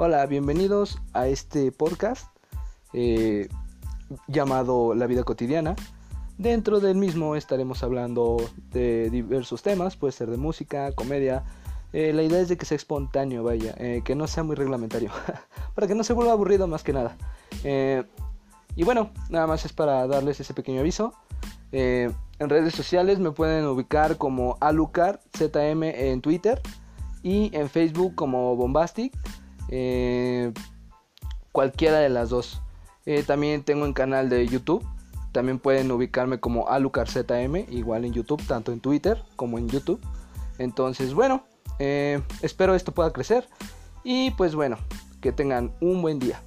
Hola, bienvenidos a este podcast eh, llamado La vida cotidiana. Dentro del mismo estaremos hablando de diversos temas, puede ser de música, comedia. Eh, la idea es de que sea espontáneo, vaya, eh, que no sea muy reglamentario, para que no se vuelva aburrido más que nada. y bueno, nada más es para darles ese pequeño aviso. en redes sociales me pueden ubicar como AlucarZM en Twitter y en Facebook como Bombastic. Eh, cualquiera de las dos. Eh, también tengo un canal de YouTube. También pueden ubicarme como AlucarZM, igual en YouTube, tanto en Twitter como en YouTube. Entonces, bueno, eh, espero esto pueda crecer. Y pues bueno, que tengan un buen día.